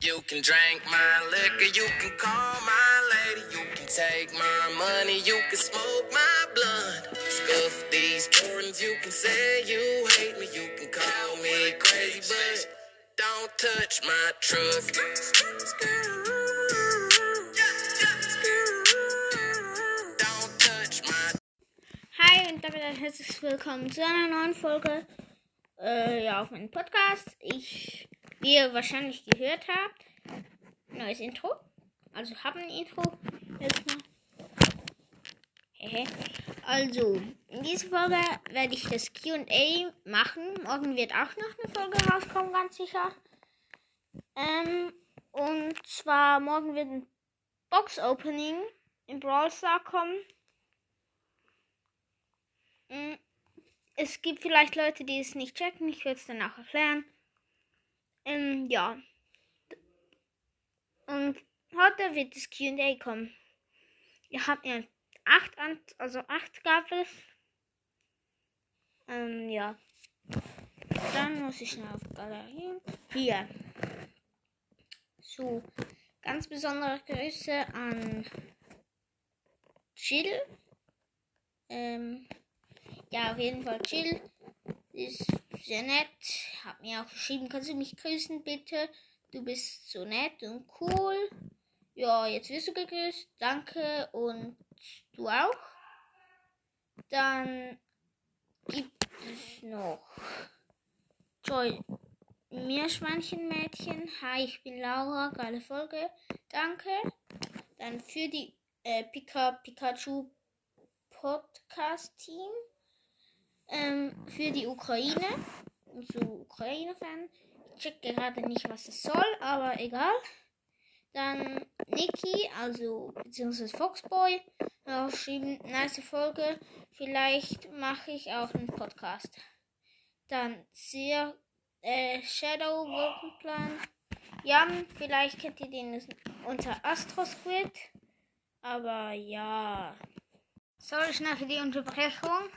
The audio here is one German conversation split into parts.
You can drink my liquor, you can call my lady, you can take my money, you can smoke my blood. Scuff these Jordans, you can say you hate me, you can call me crazy, but don't touch my truck. Hi und damit ein herzliches Willkommen zu einer neuen Folge äh, ja, auf meinem Podcast. Ich, wie ihr wahrscheinlich gehört habt, neues Intro. Also haben ein Intro. Erstmal. Also, in dieser Folge werde ich das QA machen. Morgen wird auch noch eine Folge rauskommen, ganz sicher. Ähm, und zwar morgen wird ein Box-Opening im Brawl Star kommen. Mm, Es gibt vielleicht Leute, die es nicht checken. Ich werde es dann auch erklären. Ähm, ja. Und heute wird das QA kommen. Ihr habt mir acht an, also acht gab es. Ähm, ja. Dann muss ich schnell auf Galerie. Hier. So. Ganz besondere Grüße an Jill. Ähm, ja, auf jeden Fall chill. Ist sehr nett. Hat mir auch geschrieben, kannst du mich grüßen, bitte? Du bist so nett und cool. Ja, jetzt wirst du gegrüßt. Danke und du auch. Dann gibt es noch Joy Meerschweinchenmädchen. Hi, ich bin Laura. Geile Folge. Danke. Dann für die äh, Pika Pikachu Podcast Team ähm, für die Ukraine. Zu Ukraine-Fan. Ich check gerade nicht, was das soll, aber egal. Dann Niki, also beziehungsweise Foxboy, geschrieben, nice Folge. Vielleicht mache ich auch einen Podcast. Dann sehr äh, Shadow Wolkenplan. Jan, vielleicht kennt ihr den unter Astro Squid. Aber ja. Sorry schnell für die Unterbrechung.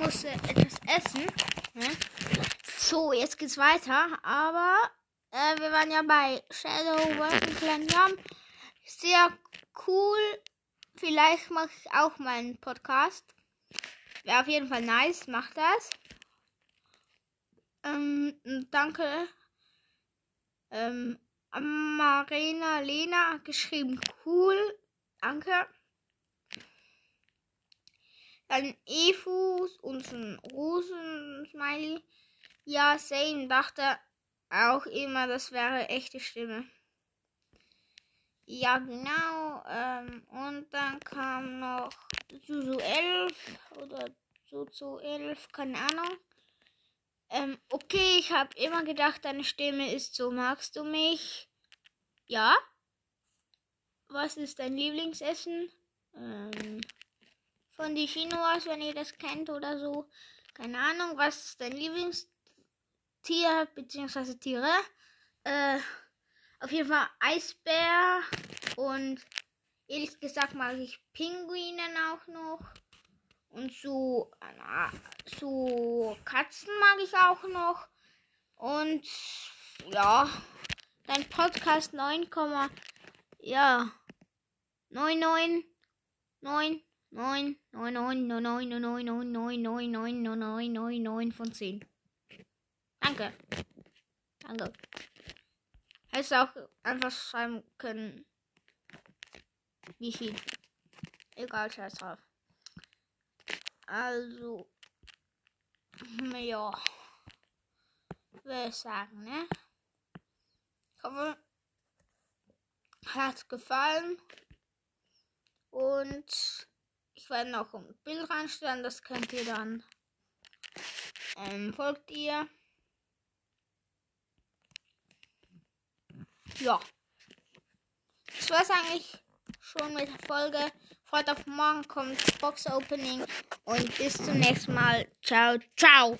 Musste etwas essen. So, jetzt geht's weiter. Aber äh, wir waren ja bei Shadow Wolkenplan Jam. Sehr cool. Vielleicht mache ich auch mal einen Podcast. Wäre auf jeden Fall nice. Macht das. Ähm, danke. Ähm, Marina Lena geschrieben, cool. Danke. Dann Efus und ein Rosen-Smiley. Ja, same. Dachte auch immer, das wäre echte Stimme. Ja, genau. Ähm, und dann kam noch Suzu 11 oder Suzu 11, keine Ahnung. Ähm, okay, ich habe immer gedacht, deine Stimme ist so, magst du mich? Ja. Was ist dein Lieblingsessen? Ähm, von die Chinuas, wenn ihr das kennt oder so. Keine Ahnung, was ist dein Lieblingstier bzw. Tiere? Äh, auf jeden Fall Eisbär und ehrlich gesagt mag ich Pinguinen auch noch. Und so, na, so Katzen mag ich auch noch. Und ja, dein Podcast 9, ja, 99, 9, 9, 9, 9, 9, 9, 9, 9, 9, 9, 9, 9, 9, 9, 9 von 10. Danke. Danke. Hättest auch einfach schreiben können, wie viel. Egal, scheiß drauf. Also, ja, würde ich sagen, ne? Ich hoffe, hat gefallen. Und ich werde noch ein Bild reinstellen, das könnt ihr dann. Ähm, folgt ihr. Ja. Das war's eigentlich schon mit der Folge. Freut auf morgen kommt Box Opening und bis zum nächsten Mal. Ciao, ciao.